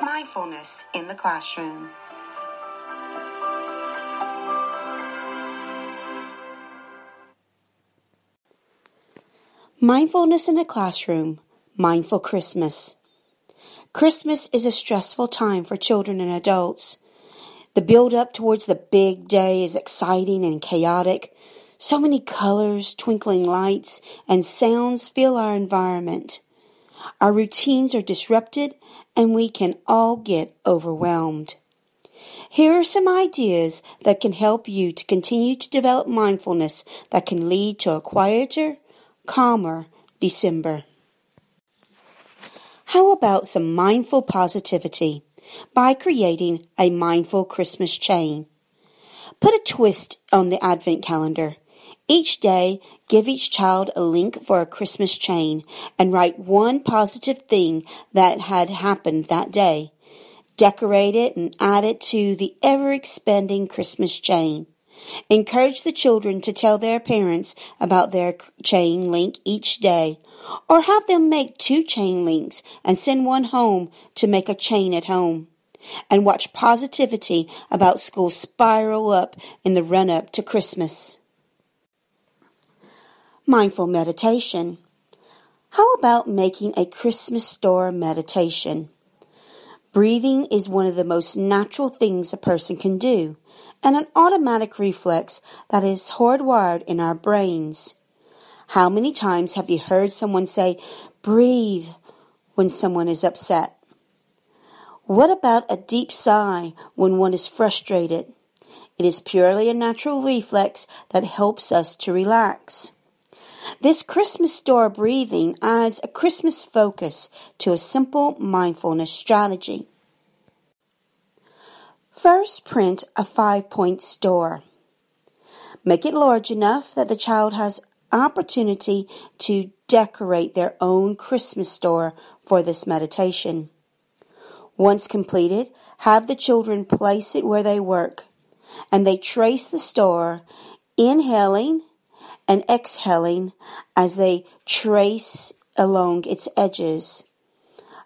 Mindfulness in the Classroom. Mindfulness in the Classroom, Mindful Christmas. Christmas is a stressful time for children and adults. The build up towards the big day is exciting and chaotic. So many colors, twinkling lights, and sounds fill our environment. Our routines are disrupted and we can all get overwhelmed. Here are some ideas that can help you to continue to develop mindfulness that can lead to a quieter, calmer December. How about some mindful positivity by creating a mindful Christmas chain? Put a twist on the Advent calendar. Each day, give each child a link for a Christmas chain and write one positive thing that had happened that day. Decorate it and add it to the ever expanding Christmas chain. Encourage the children to tell their parents about their chain link each day, or have them make two chain links and send one home to make a chain at home. And watch positivity about school spiral up in the run up to Christmas. Mindful meditation. How about making a Christmas store meditation? Breathing is one of the most natural things a person can do and an automatic reflex that is hardwired in our brains. How many times have you heard someone say, breathe, when someone is upset? What about a deep sigh when one is frustrated? It is purely a natural reflex that helps us to relax. This Christmas store breathing adds a Christmas focus to a simple mindfulness strategy. First, print a five point store. Make it large enough that the child has opportunity to decorate their own Christmas store for this meditation. Once completed, have the children place it where they work and they trace the store, inhaling and exhaling as they trace along its edges.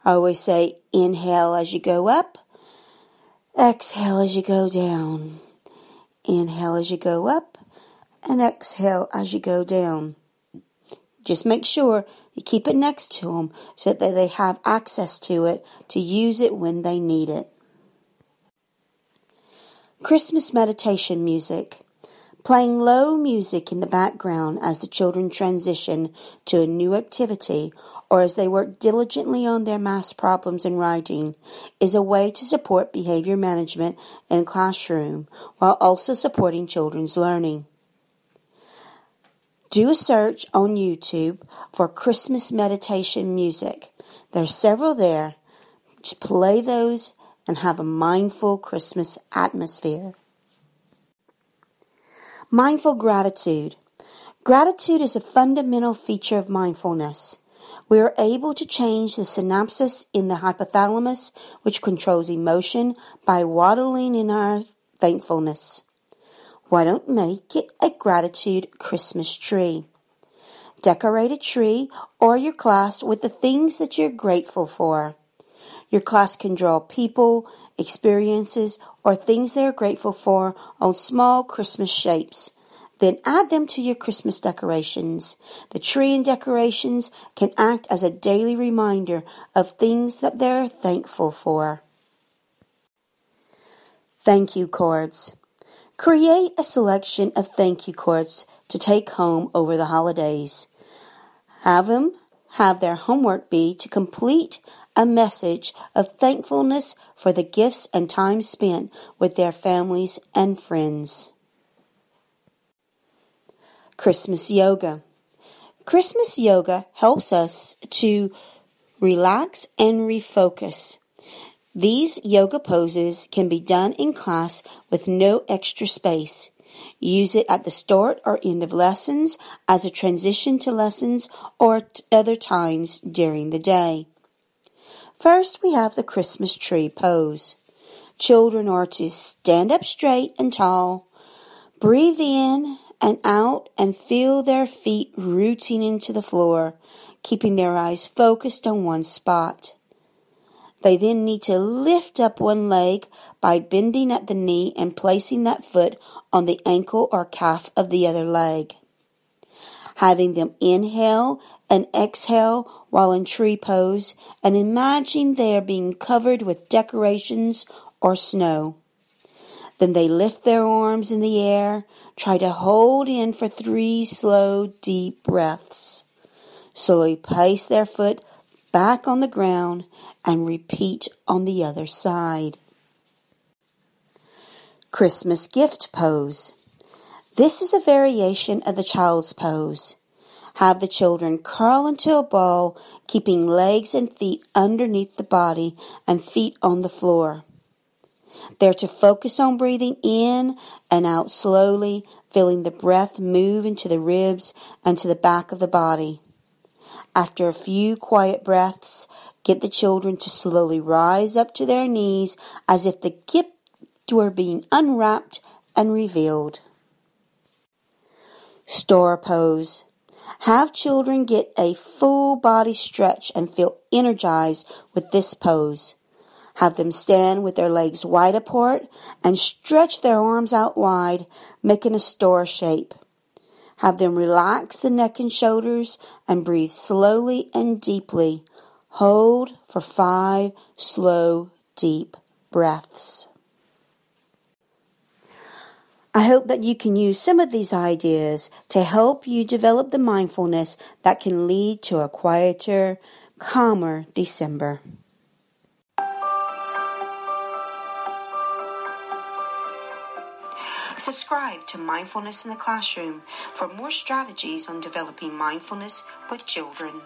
I always say inhale as you go up Exhale as you go down. Inhale as you go up and exhale as you go down. Just make sure you keep it next to them so that they have access to it to use it when they need it. Christmas meditation music. Playing low music in the background as the children transition to a new activity or as they work diligently on their math problems in writing is a way to support behavior management in classroom while also supporting children's learning. Do a search on YouTube for Christmas meditation music. There are several there. Just play those and have a mindful Christmas atmosphere. Mindful gratitude. Gratitude is a fundamental feature of mindfulness we are able to change the synapses in the hypothalamus, which controls emotion, by waddling in our thankfulness. Why don't make it a gratitude Christmas tree? Decorate a tree or your class with the things that you're grateful for. Your class can draw people, experiences, or things they're grateful for on small Christmas shapes then add them to your Christmas decorations. The tree and decorations can act as a daily reminder of things that they're thankful for. Thank you cards. Create a selection of thank you cards to take home over the holidays. Have them have their homework be to complete a message of thankfulness for the gifts and time spent with their families and friends. Christmas yoga. Christmas yoga helps us to relax and refocus. These yoga poses can be done in class with no extra space. Use it at the start or end of lessons as a transition to lessons or at other times during the day. First, we have the Christmas tree pose. Children are to stand up straight and tall, breathe in and out and feel their feet rooting into the floor, keeping their eyes focused on one spot. They then need to lift up one leg by bending at the knee and placing that foot on the ankle or calf of the other leg. Having them inhale and exhale while in tree pose and imagine they are being covered with decorations or snow. Then they lift their arms in the air, try to hold in for three slow, deep breaths. Slowly place their foot back on the ground and repeat on the other side. Christmas gift pose. This is a variation of the child's pose. Have the children curl into a ball, keeping legs and feet underneath the body and feet on the floor. They're to focus on breathing in and out slowly, feeling the breath move into the ribs and to the back of the body. After a few quiet breaths, get the children to slowly rise up to their knees as if the gift were being unwrapped and revealed. Store pose. Have children get a full body stretch and feel energized with this pose. Have them stand with their legs wide apart and stretch their arms out wide, making a store shape. Have them relax the neck and shoulders and breathe slowly and deeply. Hold for five slow, deep breaths. I hope that you can use some of these ideas to help you develop the mindfulness that can lead to a quieter, calmer December. Subscribe to Mindfulness in the Classroom for more strategies on developing mindfulness with children.